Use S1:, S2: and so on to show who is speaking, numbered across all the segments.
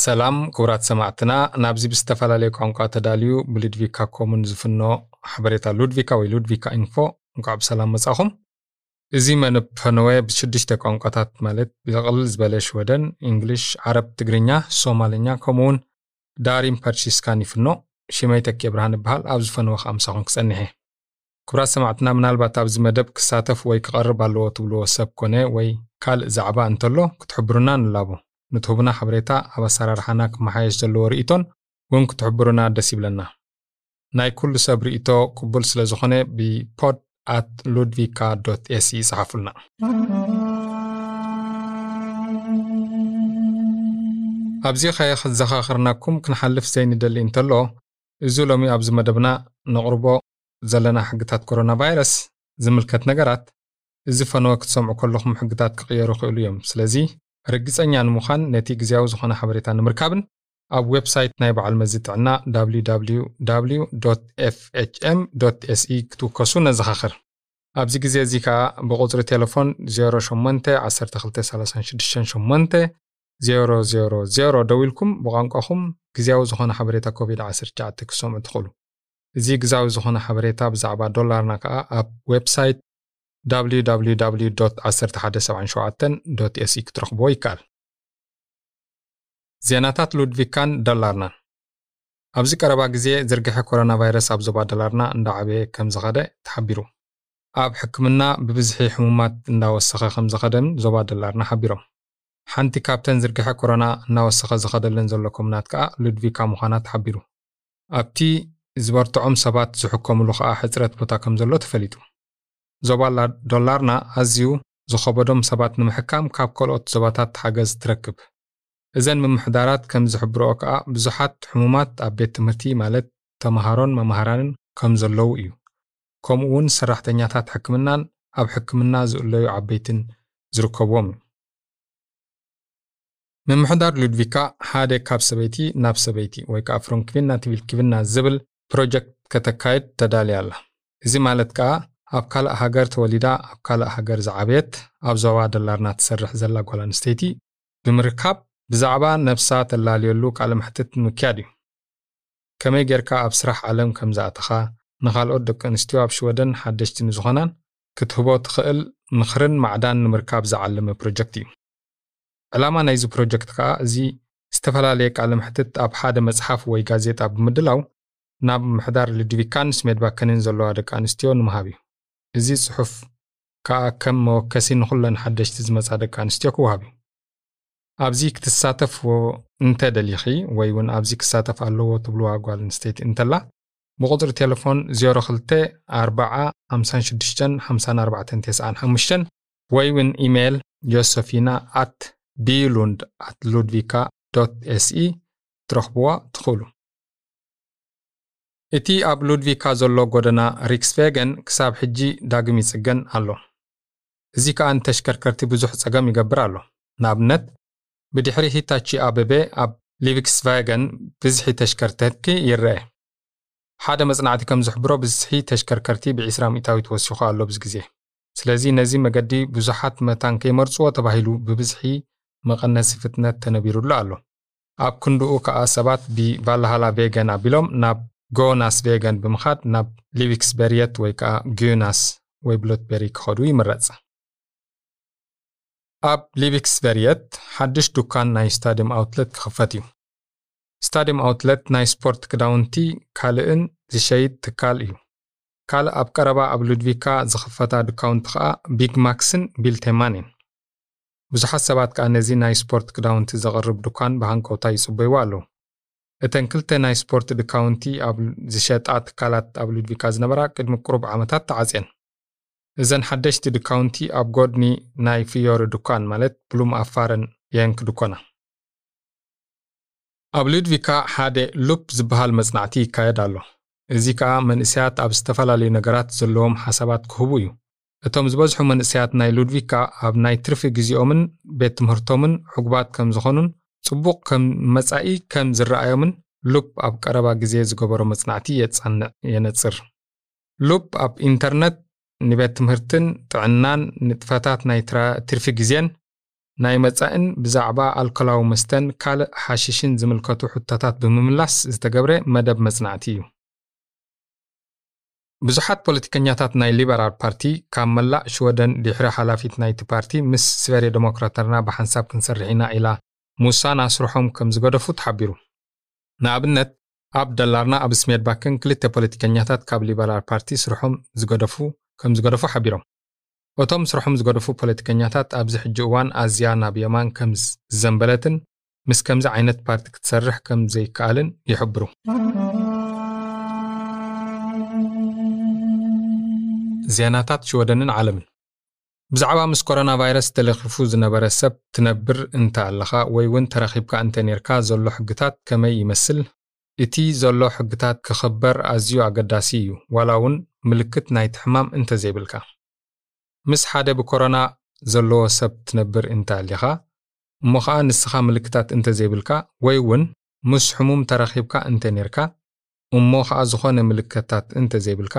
S1: ሰላም ክቡራት ሰማዕትና ናብዚ ብዝተፈላለዩ ቋንቋ ተዳልዩ ብሉድቪካ ኮሙን ዝፍኖ ሓበሬታ ሉድቪካ ወይ ሉድቪካ ኢንፎ እንኳዕ ብሰላም መጻኹም። እዚ መደብ ፈነወ ቋንቋታት ማለት ብቕልል ዝበለ ሽወደን እንግሊሽ ዓረብ ትግርኛ ሶማልኛ ከምኡውን ዳሪም ፐርሺስካን ይፍኖ። ሽመይ ተኪ ብርሃን ይበሃል። ኣብ ዝፈነወ ከዓ ምሳኹም ክጸኒሐ ክቡራት ሰማዕትና ምናልባት ኣብዚ መደብ ክሳተፍ ወይ ክቐርብ ኣለዎ ትብልዎ ሰብ ኮነ ወይ ካልእ ዛዕባ እንተሎ ክትሕብሩና ንላቦ ንትህቡና ሓበሬታ ኣብ ኣሰራርሓና ክመሓየሽ ዘለዎ ርእቶን እውን ክትሕብሩና ደስ ይብለና። ናይ ኩሉ ሰብ ርእቶ ቅቡል ስለ ዝኾነ ብፖድ ኣት ሉድቪካ ኤሲ ይፅሓፉልና ኣብዚ ኸየ ክዘኻኽርናኩም ክንሓልፍ ዘይንደሊ እንተሎ እዚ ሎሚ ኣብዚ መደብና ነቕርቦ ዘለና ሕግታት ኮሮና ቫይረስ ዝምልከት ነገራት እዚ ፈነወ ክትሰምዑ ከለኹም ሕግታት ክቕየሩ ይኽእሉ እዮም። ስለዚ ርግፀኛ ንምዃን ነቲ ግዜያዊ ዝኾነ ሓበሬታ ንምርካብን ኣብ ዌብሳይት ናይ በዓል መዚ ጥዕና www fhm se ክትውከሱ ነዘኻኽር። ኣብዚ ግዜ እዚ ከዓ ብቁፅሪ ቴሌፎን 08 000 ደው ኢልኩም ብቋንቋኹም ግዜያዊ ዝኾነ ሓበሬታ ኮቪድ-19 ክሰምዑ ትኽእሉ እዚ ግዛዊ ዝኾነ ሓበሬታ ብዛዕባ ዶላርና ከዓ ኣብ ዌብሳይት www 1177 se ክትረኽብዎ ይከኣል። ዜናታት ሉድቪካን ደላርናን ኣብዚ ቀረባ ግዜ ዝርግሐ ኮሮና ቫይረስ ኣብ ዞባ ደላርና እንዳዓበየ ከም ዝኸደ ተሓቢሩ። ኣብ ሕክምና ብብዝሒ ሕሙማት እንዳወሰኸ ከም ዝኸደን ዞባ ደላርና ሓቢሮም። ሓንቲ ካብተን ዝርግሐ ኮሮና እናወሰኸ ዝኸደለን ዘሎ ኮሙናት ከዓ ሉድቪካ ምዃና ተሓቢሩ። ኣብቲ ዝበርትዖም ሰባት ዝሕከምሉ ከዓ ሕፅረት ቦታ ከም ዘሎ ተፈሊጡ ዞባ ዶላርና ኣዝዩ ዝኸበዶም ሰባት ንምሕካም ካብ ካልኦት ዞባታት ሓገዝ ትረክብ። እዘን ምምሕዳራት ከም ዝሕብርኦ ከዓ ብዙሓት ሕሙማት ኣብ ቤት ትምህርቲ ማለት ተምሃሮን መምሃራንን ከም ዘለዉ እዩ። ከምኡ እውን ሰራሕተኛታት ሕክምናን ኣብ ሕክምና ዝእለዩ ዓበይትን ዝርከብዎም እዩ። ምምሕዳር ሉድቪካ ሓደ ካብ ሰበይቲ ናብ ሰበይቲ ወይ ከዓ från kvinna till kvinna ዝብል ፕሮጀክት ከተካይድ ተዳልያ ኣላ። እዚ ማለት ከዓ ኣብ ካልእ ሃገር ተወሊዳ ኣብ ካልእ ሃገር ዝዓበየት ኣብ ዞባ ደላርና ትሰርሕ ዘላ ጓል ኣንስተይቲ ብምርካብ ብዛዕባ ነብሳ ተላልየሉ ቃለ ምሕትት ንምክያድ እዩ። ከመይ ጌርካ ኣብ ስራሕ ዓለም ከም ዝኣተኻ ንኻልኦት ደቂ ኣንስትዮ ኣብ ሽወደን ሓደሽቲ ንዝኾናን ክትህቦ ትኽእል ምኽርን ማዕዳን ንምርካብ ዝዓለመ ፕሮጀክት እዩ። ዕላማ ናይዚ ፕሮጀክት ከዓ እዚ ዝተፈላለየ ቃለ ምሕትት ኣብ ሓደ መፅሓፍ ወይ ጋዜጣ ብምድላው ናብ ምሕዳር ልድቪካን ስሜድባከንን ዘለዋ ደቂ ኣንስትዮ ንምሃብ እዩ እዚ ጽሑፍ ከዓ ከም መወከሲ ንኹለን ሓደሽቲ ዝመጻ ደቂ ኣንስትዮ ክወሃብ እዩ። ኣብዚ ክትሳተፍዎ እንተደሊኺ ወይ እውን ኣብዚ ክሳተፍ ኣለዎ ትብልዋ ጓል ኣንስተይቲ እንተላ ብቁፅሪ ቴሌፎን 02565495 ወይ እውን ኢሜይል ጆሰፊና ኣት ቢሉንድ ኣት ሉድቪካ ኤስኢ ትረኽብዋ ትኽእሉ እቲ ኣብ ሉድቪካ ዘሎ ጎደና ሪክስቬገን ክሳብ ሕጂ ዳግም ይጽገን ኣሎ። እዚ ከዓ ንተሽከርከርቲ ብዙሕ ጸገም ይገብር ኣሎ። ንኣብነት ብድሕሪ ሂታቺ ኣበቤ ኣብ ሊቪክስቫገን ብዝሒ ተሽከርከርቲ ይርአ። ሓደ መጽናዕቲ ከም ዝሕብሮ ብዝሒ ተሽከርከርቲ ብ20 ሚእታዊ ተወሲኹ ኣሎ ብዚ ግዜ። ስለዚ ነዚ መገዲ ብዙሓት መታን ከይመርፅዎ ተባሂሉ ብብዝሒ መቐነሲ ፍጥነት ተነቢሩሉ ኣሎ። ኣብ ክንድኡ ከዓ ሰባት ብቫልሃላ ቬገን ኣቢሎም ናብ ጎናስ ቬገን ብምኻድ ናብ ሊቪክስበሪየት ወይ ከዓ ጊዩናስ ወይ ብሎትቤሪ ክኸዱ ይምረጽ ኣብ ሊቪክስበሪየት ሓድሽ ዱካን ናይ ስታድየም ኣውትለት ክኽፈት እዩ። ስታድየም ኣውትለት ናይ ስፖርት ክዳውንቲ ካልእን ዝሸይድ ትካል እዩ። ካልእ ኣብ ቀረባ ኣብ ሉድቪካ ዝኽፈታ ዱካውንቲ ከዓ ቢግማክስን ቢልቴማን እየን። ብዙሓት ሰባት ከዓ ነዚ ናይ ስፖርት ክዳውንቲ ዘቕርብ ዱካን ብሃንቀውታ ይጽበይዎ ኣለዉ እተን ክልተ ናይ ስፖርት ድካውንቲ ዝሸጣ ትካላት ኣብ ሉድቪካ ዝነበራ ቅድሚ ቁሩብ ዓመታት ተዓፅየን። እዘን ሓደሽቲ ድካውንቲ ኣብ ጎድኒ ናይ ፍዮሪ ድኳን ማለት ብሉም ኣፋርን የንክ ድኮና ኣብ ሉድቪካ ሓደ ሉፕ ዝበሃል መጽናዕቲ ይካየድ ኣሎ። እዚ ከዓ መንእስያት ኣብ ዝተፈላለዩ ነገራት ዘለዎም ሓሳባት ክህቡ እዩ። እቶም ዝበዝሑ መንእስያት ናይ ሉድቪካ ኣብ ናይ ትርፊ ግዜኦምን ቤት ትምህርቶምን ሕጉባት ከም ዝኾኑን ጽቡቕ ከም መጻኢ ከም ዝረኣዮምን ሉፕ ኣብ ቀረባ ግዜ ዝገበሮ መጽናዕቲ የጻንዕ የነጽር። ሉፕ ኣብ ኢንተርነት ንቤት ትምህርትን ጥዕናን ንጥፈታት ናይ ትርፊ ግዜን ናይ መጻኢን ብዛዕባ ኣልኮላዊ መስተን ካልእ ሓሽሽን ዝምልከቱ ሕቶታት ብምምላስ ዝተገብረ መደብ መጽናዕቲ እዩ። ብዙሓት ፖለቲከኛታት ናይ ሊበራል ፓርቲ ካብ መላእ ሽወደን ድሕሪ ሓላፊት ናይቲ ፓርቲ ምስ ስቨሬ ዴሞክራተርና ብሓንሳብ ክንሰርሕ ኢና ኢላ ሙሳና ስርሖም ከም ዝገደፉ ተሓቢሩ። ንኣብነት ኣብ ደላርና ኣብ ስሜድ ባክን ክልተ ፖለቲከኛታት ካብ ሊበራል ፓርቲ ስርሖም ዝገደፉ ከም ዝገደፉ ሓቢሮም። እቶም ስርሖም ዝገደፉ ፖለቲከኛታት ኣብዚ ሕጂ እዋን ኣዝያ ናብ የማን ከም ዝዘንበለትን ምስ ከምዚ ዓይነት ፓርቲ ክትሰርሕ ከም ዘይከኣልን ይሕብሩ። ዜናታት ሽወደንን ዓለምን ብዛዕባ ምስ ኮሮና ቫይረስ ተለኺፉ ዝነበረ ሰብ ትነብር እንተ ኣለኻ ወይ እውን ተረኺብካ እንተ ነርካ ዘሎ ሕግታት ከመይ ይመስል? እቲ ዘሎ ሕግታት ክኽበር ኣዝዩ ኣገዳሲ እዩ። ዋላ እውን ምልክት ናይቲ ሕማም እንተዘይብልካ። ምስ ሓደ ብኮሮና ዘለዎ ሰብ ትነብር እንተ ኣሊኻ እሞ ከዓ ንስኻ ምልክታት እንተዘይብልካ ወይ እውን ምስ ሕሙም ተረኺብካ እንተ ነርካ እሞ ከዓ ዝኾነ ምልክታት እንተዘይብልካ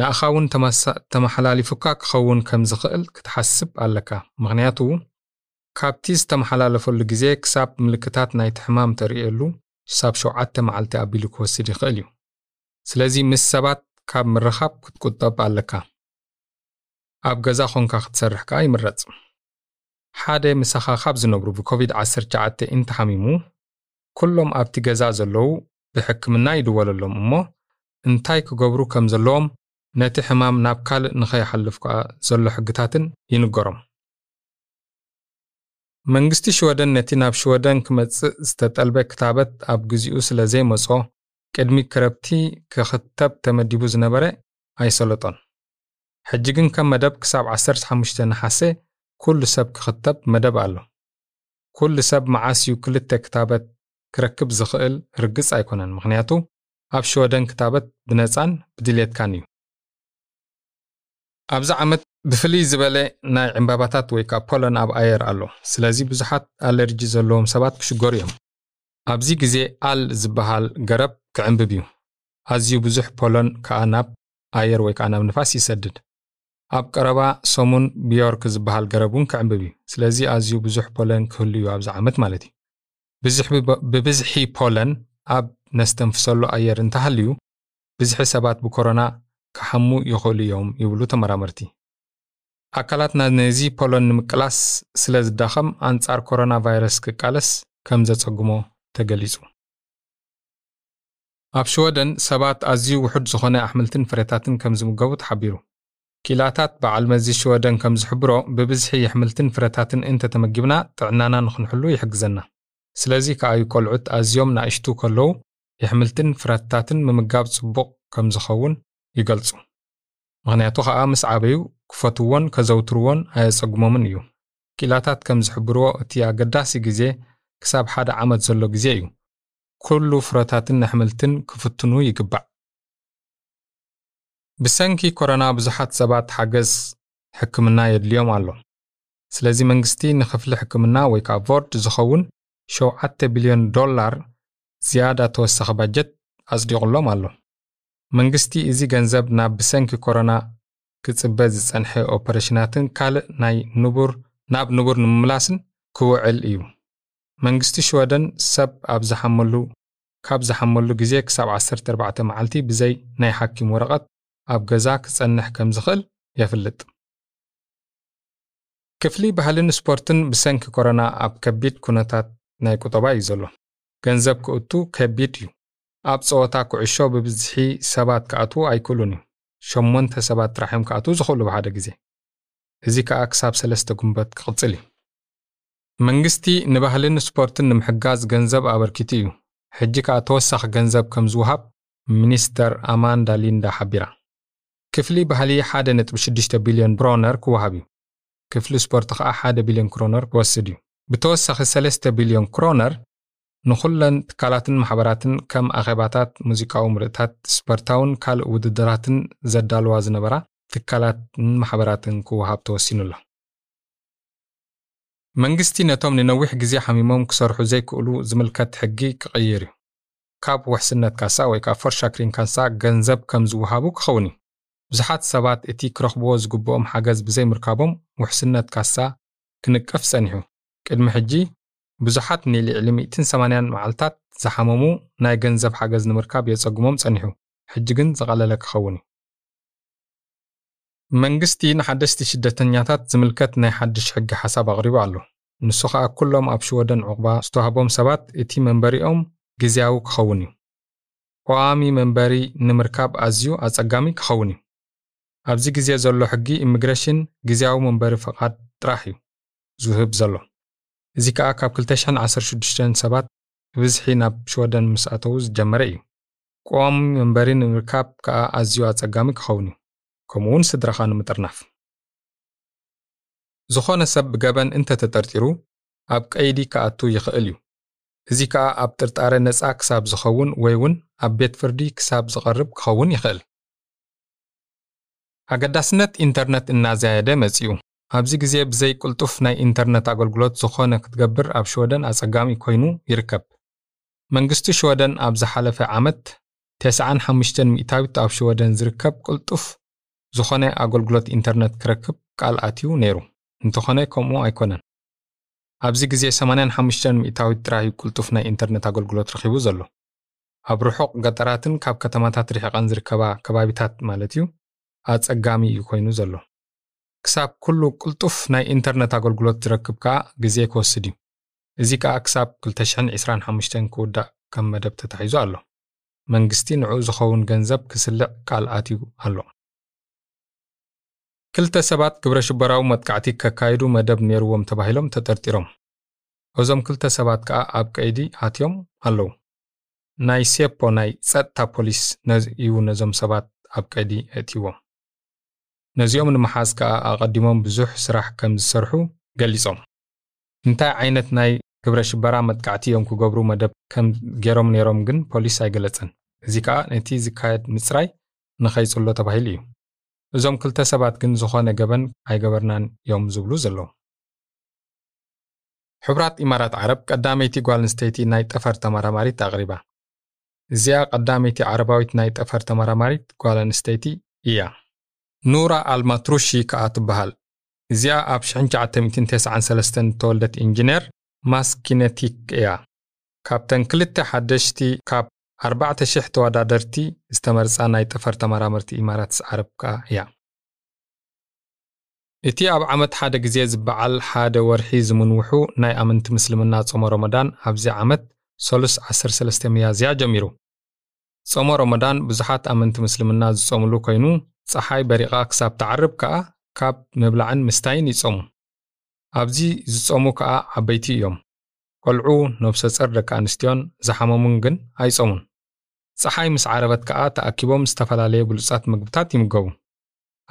S1: ንኣኻ እውን ተመሓላሊፉካ ክኸውን ከም ዝኽእል ክትሓስብ ኣለካ። ምክንያቱ ካብቲ ዝተመሓላለፈሉ ግዜ ክሳብ ምልክታት ናይቲ ሕማም ተርእየሉ ክሳብ ሸውዓተ መዓልቲ ኣቢሉ ክወስድ ይኽእል እዩ። ስለዚ ምስ ሰባት ካብ ምርኻብ ክትቁጠብ ኣለካ። ኣብ ገዛ ኾንካ ክትሰርሕ ከዓ ይምረፅ። ሓደ ምሳኻ ካብ ዝነብሩ ብኮቪድ-19 እንተሓሚሙ ኩሎም ኣብቲ ገዛ ዘለዉ ብሕክምና ይድወለሎም እሞ እንታይ ክገብሩ ከም ዘለዎም ነቲ ሕማም ናብ ካልእ ንኸይሓልፍ ከዓ ዘሎ ሕግታትን ይንገሮም። መንግስቲ ሽወደን ነቲ ናብ ሽወደን ክመጽእ ዝተጠልበ ክታበት ኣብ ግዜኡ ስለ ዘይመጾ ቅድሚ ክረብቲ ክኽተብ ተመዲቡ ዝነበረ ኣይሰለጦን። ሕጂ ግን ከም መደብ ክሳብ 15 ነሓሴ ኩሉ ሰብ ክኽተብ መደብ ኣሎ። ኩሉ ሰብ መዓስ እዩ ክልተ ክታበት ክረክብ ዝኽእል ርግጽ ኣይኮነን። ምክንያቱ ኣብ ሽወደን ክታበት ብነፃን ብድሌትካን እዩ ኣብዚ ዓመት ብፍልይ ዝበለ ናይ ዕምባባታት ወይ ከዓ ፖለን ኣብ ኣየር ኣሎ። ስለዚ ብዙሓት ኣለርጂ ዘለዎም ሰባት ክሽገሩ እዮም። ኣብዚ ግዜ ኣል ዝበሃል ገረብ ክዕምብብ እዩ። ኣዝዩ ብዙሕ ፖሎን ከዓ ናብ ኣየር ወይ ከዓ ናብ ንፋስ ይሰድድ። ኣብ ቀረባ ሰሙን ቢዮርክ ዝበሃል ገረብ እውን ክዕምብብ እዩ። ስለዚ ኣዝዩ ብዙሕ ፖለን ክህሉ እዩ ኣብዚ ዓመት ማለት እዩ። ብብዝሒ ፖለን ኣብ ነስተንፍሰሉ ኣየር እንተሃልዩ ብዝሒ ሰባት ብኮሮና ክሓሙ ይኽእሉ እዮም ይብሉ ተመራመርቲ። ኣካላትና ነዚ ፖሎን ንምቅላስ ስለ ዝዳኸም ኣንጻር ኮሮና ቫይረስ ክቃለስ ከም ዘጸግሞ ተገሊጹ። ኣብ ሽወደን ሰባት ኣዝዩ ውሑድ ዝኾነ ኣሕምልትን ፍረታትን ከም ዝምገቡ ተሓቢሩ። ኪላታት በዓል መዚ ሽወደን ከም ዝሕብሮ ብብዝሒ ኣሕምልትን ፍረታትን እንተተመጊብና ጥዕናና ንኽንሕሉ ይሕግዘና። ስለዚ ከኣዩ ቆልዑት ኣዝዮም ናእሽቱ ከለዉ የሕምልትን ፍረታትን ምምጋብ ጽቡቕ ከም ዝኸውን ይገልጹ። ምክንያቱ ከዓ ምስ ዓበዩ ክፈትዎን ከዘውትርዎን ኣየጸግሞምን እዩ። ኪላታት ከም ዝሕብርዎ እቲ ኣገዳሲ ግዜ ክሳብ ሓደ ዓመት ዘሎ ግዜ እዩ። ኩሉ ፍረታትን ኣሕምልትን ክፍትኑ ይግባእ። ብሰንኪ ኮሮና ብዙሓት ሰባት ሓገዝ ሕክምና የድልዮም ኣሎ። ስለዚ መንግስቲ ንክፍሊ ሕክምና ወይ ከዓ ቮርድ ዝኸውን 7 ቢልዮን ዶላር ዝያዳ ተወሳኺ ባጀት ኣጽዲቑሎም ኣሎ መንግስቲ እዚ ገንዘብ ናብ ብሰንኪ ኮሮና ክጽበ ዝጸንሐ ኦፐሬሽናትን ካልእ ናይ ንቡር ናብ ንቡር ንምምላስን ክውዕል እዩ። መንግስቲ ሽወደን ሰብ ኣብ ዝሓመሉ ካብ ዝሓመሉ ግዜ ክሳብ 14 መዓልቲ ብዘይ ናይ ሓኪም ወረቐት ኣብ ገዛ ክጸንሕ ከም ዝኽእል የፍልጥ ክፍሊ ባህልን ስፖርትን ብሰንኪ ኮሮና ኣብ ከቢድ ኩነታት ናይ ቁጠባ እዩ ዘሎ። ገንዘብ ክእቱ ከቢድ እዩ ኣብ ፀወታ ኩዕሾ ብብዝሒ ሰባት ክኣትዉ ኣይክእሉን እዩ። ሸሞንተ ሰባት ጥራሕዮም ክኣትዉ ዝኽእሉ ብሓደ ግዜ እዚ ከዓ ክሳብ ሰለስተ ጉንበት ክቕፅል እዩ። መንግስቲ ንባህልን ስፖርትን ንምሕጋዝ ገንዘብ ኣበርኪቱ እዩ። ሕጂ ከዓ ተወሳኺ ገንዘብ ከም ዝውሃብ ሚኒስተር ኣማንዳ ሊንዳ ሓቢራ። ክፍሊ ባህሊ 1.6 ቢልዮን ክሮነር ክወሃብ እዩ። ክፍሊ ስፖርቲ ከዓ 1 ቢልዮን ክሮነር ክወስድ እዩ። ብተወሳኺ 3 ቢልዮን ክሮነር ንኹለን ትካላትን ማሕበራትን ከም ኣኼባታት ሙዚቃዊ ምርኢታት ስፖርታውን ካልእ ውድድራትን ዘዳልዋ ዝነበራ ትካላትን ማሕበራትን ክወሃብ ተወሲኑ ኣሎ መንግስቲ ነቶም ንነዊሕ ግዜ ሓሚሞም ክሰርሑ ዘይክእሉ ዝምልከት ሕጊ ክቕይር እዩ። ካብ ውሕስነት ካሳ ወይ ካብ ፎርሻክሪን ካሳ ገንዘብ ከም ዝወሃቡ ክኸውን እዩ። ብዙሓት ሰባት እቲ ክረኽብዎ ዝግብኦም ሓገዝ ብዘይምርካቦም ውሕስነት ካሳ ክንቀፍ ጸኒሑ። ቅድሚ ሕጂ ብዙሓት ንልዕሊ 180 መዓልትታት ዝሓመሙ ናይ ገንዘብ ሓገዝ ንምርካብ የጸግሞም ጸኒሑ ሕጂ ግን ዝቐለለ ክኸውን እዩ። መንግስቲ ንሓደስቲ ስደተኛታት ዝምልከት ናይ ሓድሽ ሕጊ ሓሳብ ኣቕሪቡ ኣሎ። ንሱ ከዓ ኩሎም ኣብ ሽወደን ዕቑባ ዝተዋህቦም ሰባት እቲ መንበሪኦም ግዝያዊ ክኸውን እዩ። ቋሚ መንበሪ ንምርካብ ኣዝዩ ኣጸጋሚ ክኸውን እዩ። ኣብዚ ግዜ ዘሎ ሕጊ ኢሚግሬሽን ግዝያዊ መንበሪ ፈቓድ ጥራሕ እዩ። ዝውህብ ዘሎ እዚ ከዓ ካብ 216 ሰባት ብብዝሒ ናብ ሽወደን ምስ ኣተዉ ዝጀመረ እዩ። ቋሚ መንበሪ ንምርካብ ከዓ ኣዝዩ ኣጸጋሚ ክኸውን እዩ። ከምኡ እውን ስድራኻ ንምጥርናፍ። ዝኾነ ሰብ ብገበን እንተተጠርጢሩ ኣብ ቀይዲ ከኣቱ ይኽእል እዩ። እዚ ከዓ ኣብ ጥርጣረ ነፃ ክሳብ ዝኸውን ወይ እውን ኣብ ቤት ፍርዲ ክሳብ ዝቐርብ ክኸውን ይኽእል። ኣገዳስነት ኢንተርነት እናዘያየደ መጺኡ ኣብዚ ግዜ ብዘይ ቅልጡፍ ናይ ኢንተርነት ኣገልግሎት ዝኾነ ክትገብር ኣብ ሽወደን ኣጸጋሚ ኮይኑ ይርከብ። መንግስቲ ሽወደን ኣብ ዝሓለፈ ዓመት 95 ሚእታዊት ኣብ ሽወደን ዝርከብ ቅልጡፍ ዝኾነ ኣገልግሎት ኢንተርነት ክረክብ ቃል ኣትዩ ነይሩ። እንተኾነ ከምኡ ኣይኮነን። ኣብዚ ግዜ 85 ሚእታዊት ጥራይ ቅልጡፍ ናይ ኢንተርነት ኣገልግሎት ረኺቡ ዘሎ። ኣብ ርሑቕ ገጠራትን ካብ ከተማታት ርሒቐን ዝርከባ ከባቢታት ማለት እዩ ኣጸጋሚ እዩ ኮይኑ ዘሎ ክሳብ ኩሉ ቅልጡፍ ናይ ኢንተርነት ኣገልግሎት ዝረክብ ከዓ ግዜ ክወስድ እዩ። እዚ ከዓ ክሳብ 225 ክውዳእ ከም መደብ ተታሒዙ ኣሎ። መንግስቲ ንዕኡ ዝኸውን ገንዘብ ክስልዕ ቃል ኣትዩ ኣሎ። ክልተ ሰባት ግብረ ሽበራዊ መጥቃዕቲ ከካይዱ መደብ ነይርዎም ተባሂሎም ተጠርጢሮም። እዞም ክልተ ሰባት ከዓ ኣብ ቀይዲ ኣትዮም ኣለዉ። ናይ ሴፖ ናይ ጸጥታ ፖሊስ እዩ ነዞም ሰባት ኣብ ቀይዲ ኣእትይዎም ነዚኦም ንምሓዝ ከዓ ኣቐዲሞም ብዙሕ ስራሕ ከም ዝሰርሑ ገሊፆም። እንታይ ዓይነት ናይ ግብረ ሽበራ መጥቃዕቲ እዮም ክገብሩ መደብ ከም ገይሮም ነይሮም ግን ፖሊስ ኣይገለጸን እዚ ከዓ ነቲ ዝካየድ ምፅራይ ንኸይጽሎ ተባሂሉ እዩ። እዞም ክልተ ሰባት ግን ዝኾነ ገበን ኣይገበርናን እዮም ዝብሉ ዘለዉ። ሕቡራት ኢማራት ዓረብ ቀዳመይቲ ጓል ኣንስተይቲ ናይ ጠፈር ተመራማሪት ኣቕሪባ። እዚኣ ቀዳመይቲ ዓረባዊት ናይ ጠፈር ተመራማሪት ጓል ኣንስተይቲ እያ ኑራ ኣልማትሩሺ ከዓ ትበሃል። እዚኣ ኣብ 1993 ተወልደት ኢንጂነር ማስኪነቲክ እያ። ካብተን ክልተ ሓደሽቲ ካብ 4,000 ተወዳደርቲ ዝተመርፃ ናይ ጠፈር ተመራመርቲ ኢማራትስ ዓረብ ከዓ እያ። እቲ ኣብ ዓመት ሓደ ግዜ ዝበዓል ሓደ ወርሒ ዝምንውሑ ናይ ኣመንቲ ምስልምና ጾሞ ረመዳን ኣብዚ ዓመት ሰሉስ 13 መያዝያ ጀሚሩ። ጾሞ ረመዳን ብዙሓት ኣመንቲ ምስልምና ዝጾምሉ ኮይኑ ፀሓይ በሪቓ ክሳብ ተዓርብ ከዓ ካብ ምብላዕን ምስታይን ይጾሙ። ኣብዚ ዝጾሙ ከዓ ዓበይቲ እዮም። ቆልዑ ነብሰ ፀር ደቂ ኣንስትዮን ዝሓመሙን ግን ኣይጾሙን። ፀሓይ ምስ ዓረበት ከዓ ተኣኪቦም ዝተፈላለየ ብሉፃት ምግብታት ይምገቡ።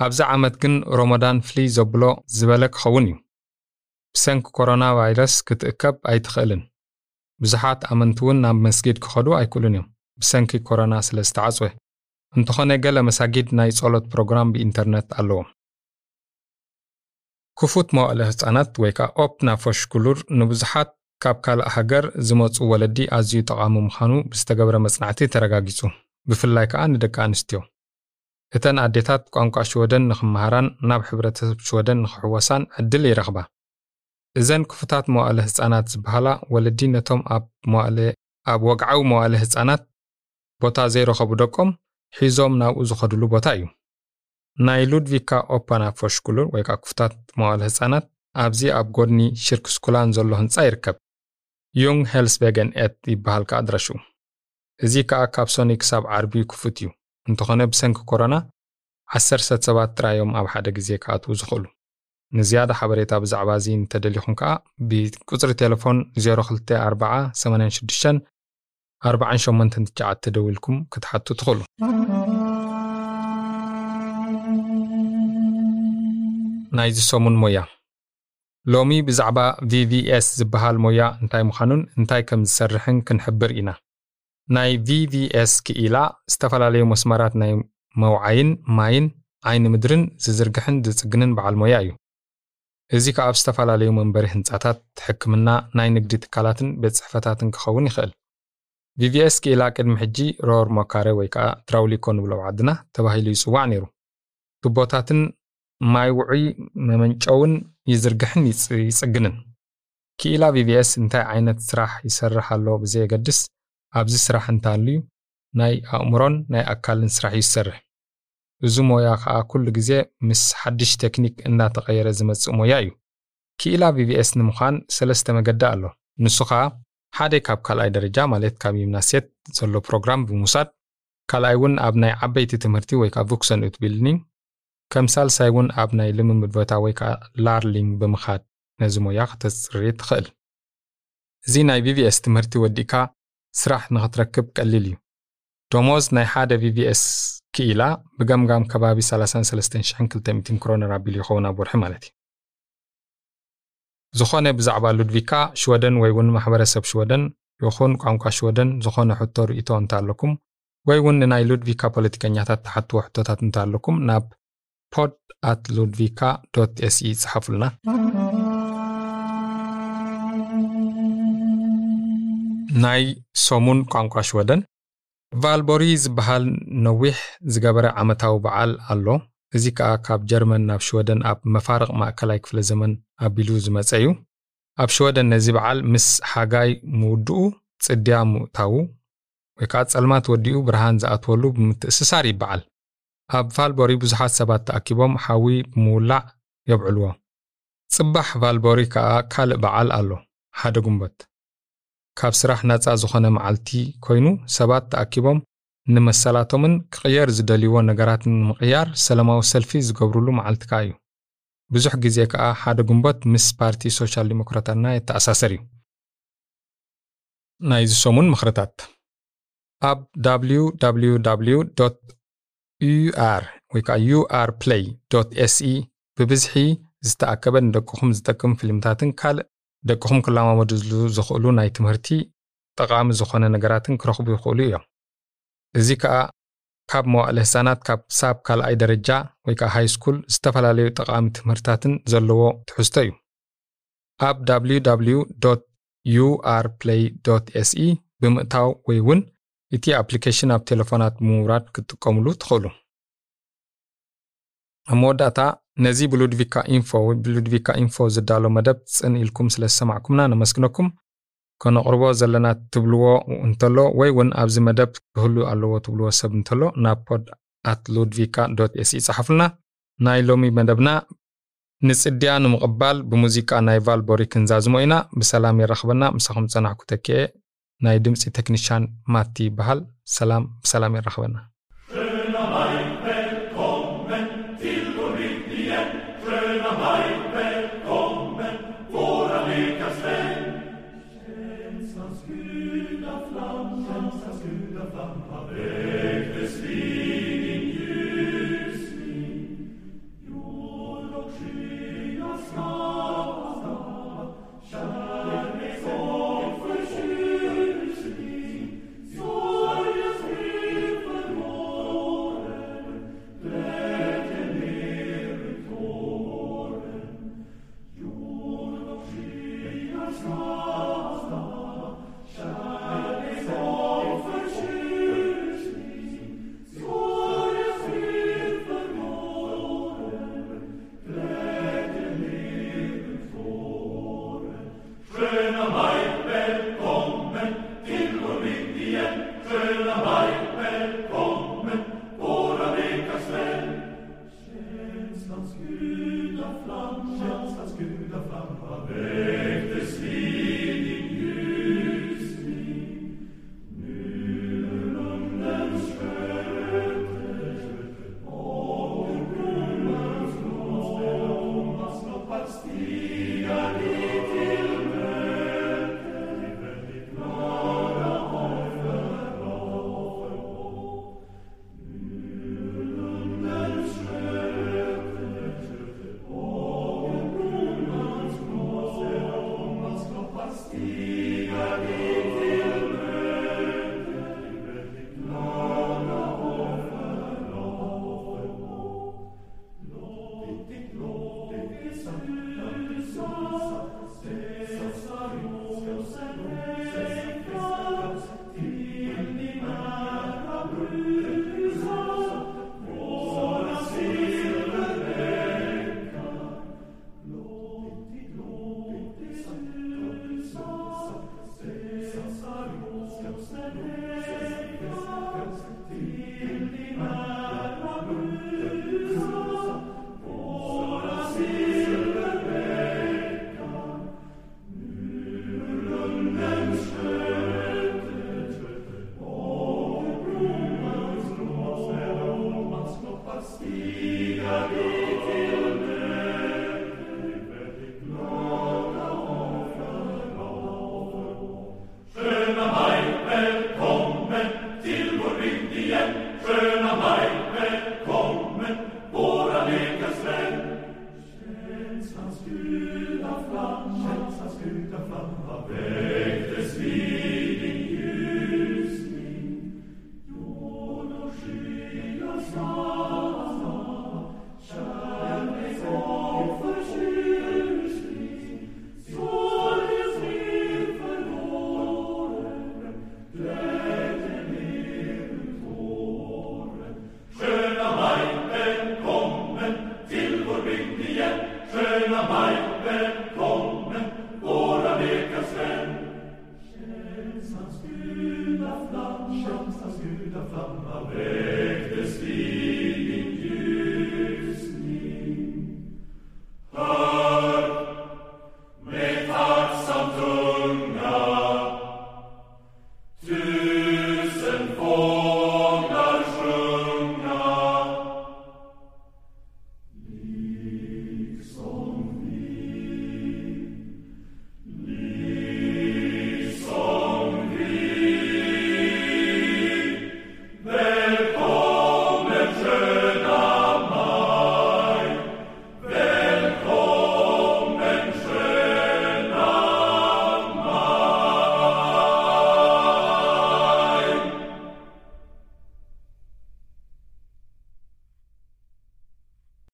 S1: ኣብዚ ዓመት ግን ሮመዳን ፍልይ ዘብሎ ዝበለ ክኸውን እዩ። ብሰንኪ ኮሮና ቫይረስ ክትእከብ ኣይትኽእልን። ብዙሓት ኣመንቲ እውን ናብ መስጊድ ክኸዱ ኣይክእሉን እዮም። ብሰንኪ ኮሮና ስለ ዝተዓጽወ እንተኾነ ገለ መሳጊድ ናይ ጸሎት ፕሮግራም ብኢንተርነት ኣለዎም ክፉት መዋእለ ህፃናት ወይ ከዓ öppna förskolor ንብዙሓት ካብ ካልእ ሃገር ዝመፁ ወለዲ ኣዝዩ ጠቓሚ ምዃኑ ብዝተገብረ መጽናዕቲ ተረጋጊጹ። ብፍላይ ከዓ ንደቂ ኣንስትዮ። እተን ኣዴታት ቋንቋ ሽወደን ንኽመሃራን ናብ ሕብረተሰብ ሽወደን ንኽሕወሳን ዕድል ይረኽባ። እዘን ክፉታት መዋእለ ህፃናት ዝበሃላ ወለዲ ነቶም ኣብ ኣብ ወግዓዊ መዋእለ ህፃናት ቦታ ዘይረኸቡ ደቆም ሒዞም ናብኡ ዝኸዱሉ ቦታ እዩ። ናይ ሉድቪካ öppna förskolor ወይ ከዓ ክፉታት መዋእለ ህፃናት ኣብዚ ኣብ ጎድኒ ሽርክ ስኩላን ዘሎ ህንፃ ይርከብ። ዩንግ ሄልስቤገን ኤት ይበሃል ከዓ ኣድራሹ እዚ ከዓ ካብ ሶኒ ክሳብ ዓርቢ ክፉት እዩ። እንተኾነ ብሰንኪ ኮሮና ዓሰርተ ሰባት ጥራዮም ኣብ ሓደ ግዜ ክኣትዉ ዝኽእሉ። ንዝያዳ ሓበሬታ ብዛዕባ እዚ እንተደሊኹም ከዓ ብቁፅሪ ቴሌፎን 024086 48 ደዊልኩም ክትሓቱ ትኽእሉ። ናይዚ ሰሙን ሞያ። ሎሚ ብዛዕባ VVS ዝበሃል ሞያ እንታይ ምዃኑን እንታይ ከም ዝሰርሕን ክንሕብር ኢና። ናይ VVS ክኢላ ዝተፈላለዩ መስመራት ናይ መውዓይን ማይን ዓይኒ ምድርን ዝዝርግሕን ዝጽግንን በዓል ሞያ እዩ። እዚ ከዓ ኣብ ዝተፈላለዩ መንበሪ ህንፃታት ሕክምና ናይ ንግዲ ትካላትን ቤት ጽሕፈታትን ክኸውን ይኽእል VVS ክኢላ ቅድሚ ሕጂ rörmokare ወይ ከዓ ትራውሊኮ ንብሎ ዓድና ተባሂሉ ይጽዋዕ ነይሩ። ቱቦታትን ማይ ውዑይ መመንጨውን ይዝርግሕን ይጽግንን ክኢላ VVS እንታይ ዓይነት ስራሕ ይሰርሕ ኣሎ ብዘየገድስ ኣብዚ ስራሕ እንተሃልዩ ናይ ኣእምሮን ናይ ኣካልን ስራሕ እዩ ዝሰርሕ እዚ ሞያ ከዓ ኩሉ ግዜ ምስ ሓድሽ ቴክኒክ እናተቐየረ ዝመፅእ ሞያ እዩ። ክኢላ VVS ንምዃን ሰለስተ መገዲ ኣሎ። ንሱ ከዓ ሓደ ካብ ካልኣይ ደረጃ ማለት ካብ gymnasiet ዘሎ ፕሮግራም ብምውሳድ ካልኣይ እውን ኣብ ናይ ዓበይቲ ትምህርቲ ወይ ከዓ vuxenutbildning ከም ሳልሳይ እውን ኣብ ናይ ልምምድ ቦታ ወይ ከዓ lärling ብምኻድ ነዚ ሞያ ክተፅሪ ትኽእል። እዚ ናይ VVS ትምህርቲ ወዲእካ ስራሕ ንኽትረክብ ቀሊል እዩ። ደሞዝ ናይ ሓደ VVS ክኢላ ብገምጋም ከባቢ 33200 kronor ኣቢሉ ይኸውን ኣብ ወርሒ ማለት እዩ ዝኾነ ብዛዕባ ሉድቪካ ሽወደን ወይ እውን ማሕበረሰብ ሽወደን ይኹን ቋንቋ ሽወደን ዝኾነ ሕቶ ርእቶ እንተሃለኩም ወይ እውን ንናይ ሉድቪካ ፖለቲከኛታት ተሓትዎ ሕቶታት እንተሃለኩም ናብ podd at ሉድቪካ ኤስኢ ይፅሓፉልና ናይ ሰሙን ቋንቋ ሽወደን ቫልቦሪ ዝበሃል ነዊሕ ዝገበረ ዓመታዊ በዓል ኣሎ እዚ ከዓ ካብ ጀርመን ናብ ሽወደን ኣብ መፋርቕ ማእከላይ ክፍለ ዘመን ኣቢሉ ዝመፀ እዩ። ኣብ ሽወደን ነዚ በዓል ምስ ሓጋይ ምውድኡ ጽድያ ምእታዉ ወይ ከዓ ጸልማት ወዲኡ ብርሃን ዝኣትወሉ ብምትእስሳር ይበዓል። ኣብ ቫልቦሪ ብዙሓት ሰባት ተኣኪቦም ሓዊ ብምውላዕ የብዕልዎ። ጽባሕ ቫልቦሪ ከዓ ካልእ በዓል ኣሎ። ሓደ ጉንበት። ካብ ስራሕ ነፃ ዝኾነ መዓልቲ ኮይኑ ሰባት ተኣኪቦም ንመሰላቶምን ክቕየር ዝደልይዎ ነገራትን ንምቕያር ሰላማዊ ሰልፊ ዝገብሩሉ መዓልቲ ከዓ እዩ። ብዙሕ ግዜ ከዓ ሓደ ጉንበት ምስ ፓርቲ ሶሻል ዲሞክራታትና የተኣሳሰር እዩ። ናይዚ ሰሙን ምኽርታት ኣብ www UR ወይ ከዓ UR Play SE ብብዝሒ ዝተኣከበ ንደቅኹም ዝጠቅም ፊልምታትን ካልእ ደቅኹም ክለማመድሉ ዝኽእሉ ናይ ትምህርቲ ጠቓሚ ዝኾነ ነገራትን ክረኽቡ ይኽእሉ እዮም እዚ ከዓ ካብ መዋእለ ህፃናት ክሳብ ካልኣይ ደረጃ ወይ ከዓ high school ዝተፈላለዩ ጠቓሚ ትምህርትታትን ዘለዎ ትሕዝቶ እዩ። ኣብ www UR Play SE ብምእታው ወይ እውን እቲ ኣፕሊኬሽን ኣብ ቴሌፎናት ብምውራድ ክትጥቀምሉ ትኽእሉ። ኣብ መወዳእታ ነዚ ብሉድቪካ ኢንፎ ወይ ብሉድቪካ ኢንፎ ዝዳሎ መደብ ፅን ኢልኩም ስለ ዝሰማዕኩምና ነመስግነኩም ከነቕርቦ ዘለና ትብልዎ እንተሎ ወይ እውን ኣብዚ መደብ ክህሉ ኣለዎ ትብልዎ ሰብ እንተሎ ናብ podd at ሉድቪካ dot SE ይፅሓፉልና ናይ ሎሚ መደብና ንፅድያ ንምቕባል ብሙዚቃ ናይ ቫልቦሪ ክንዛዝሞ ኢና። ብሰላም የረኽበና ምሳኹም ፀናሕኩ ተኪአ። ናይ ድምፂ ቴክኒሽያን ማቲ ይበሃል። ሰላም ብሰላም የረኽበና
S2: Güterflamm, Schöpfers Güterflamm, weg es wieder.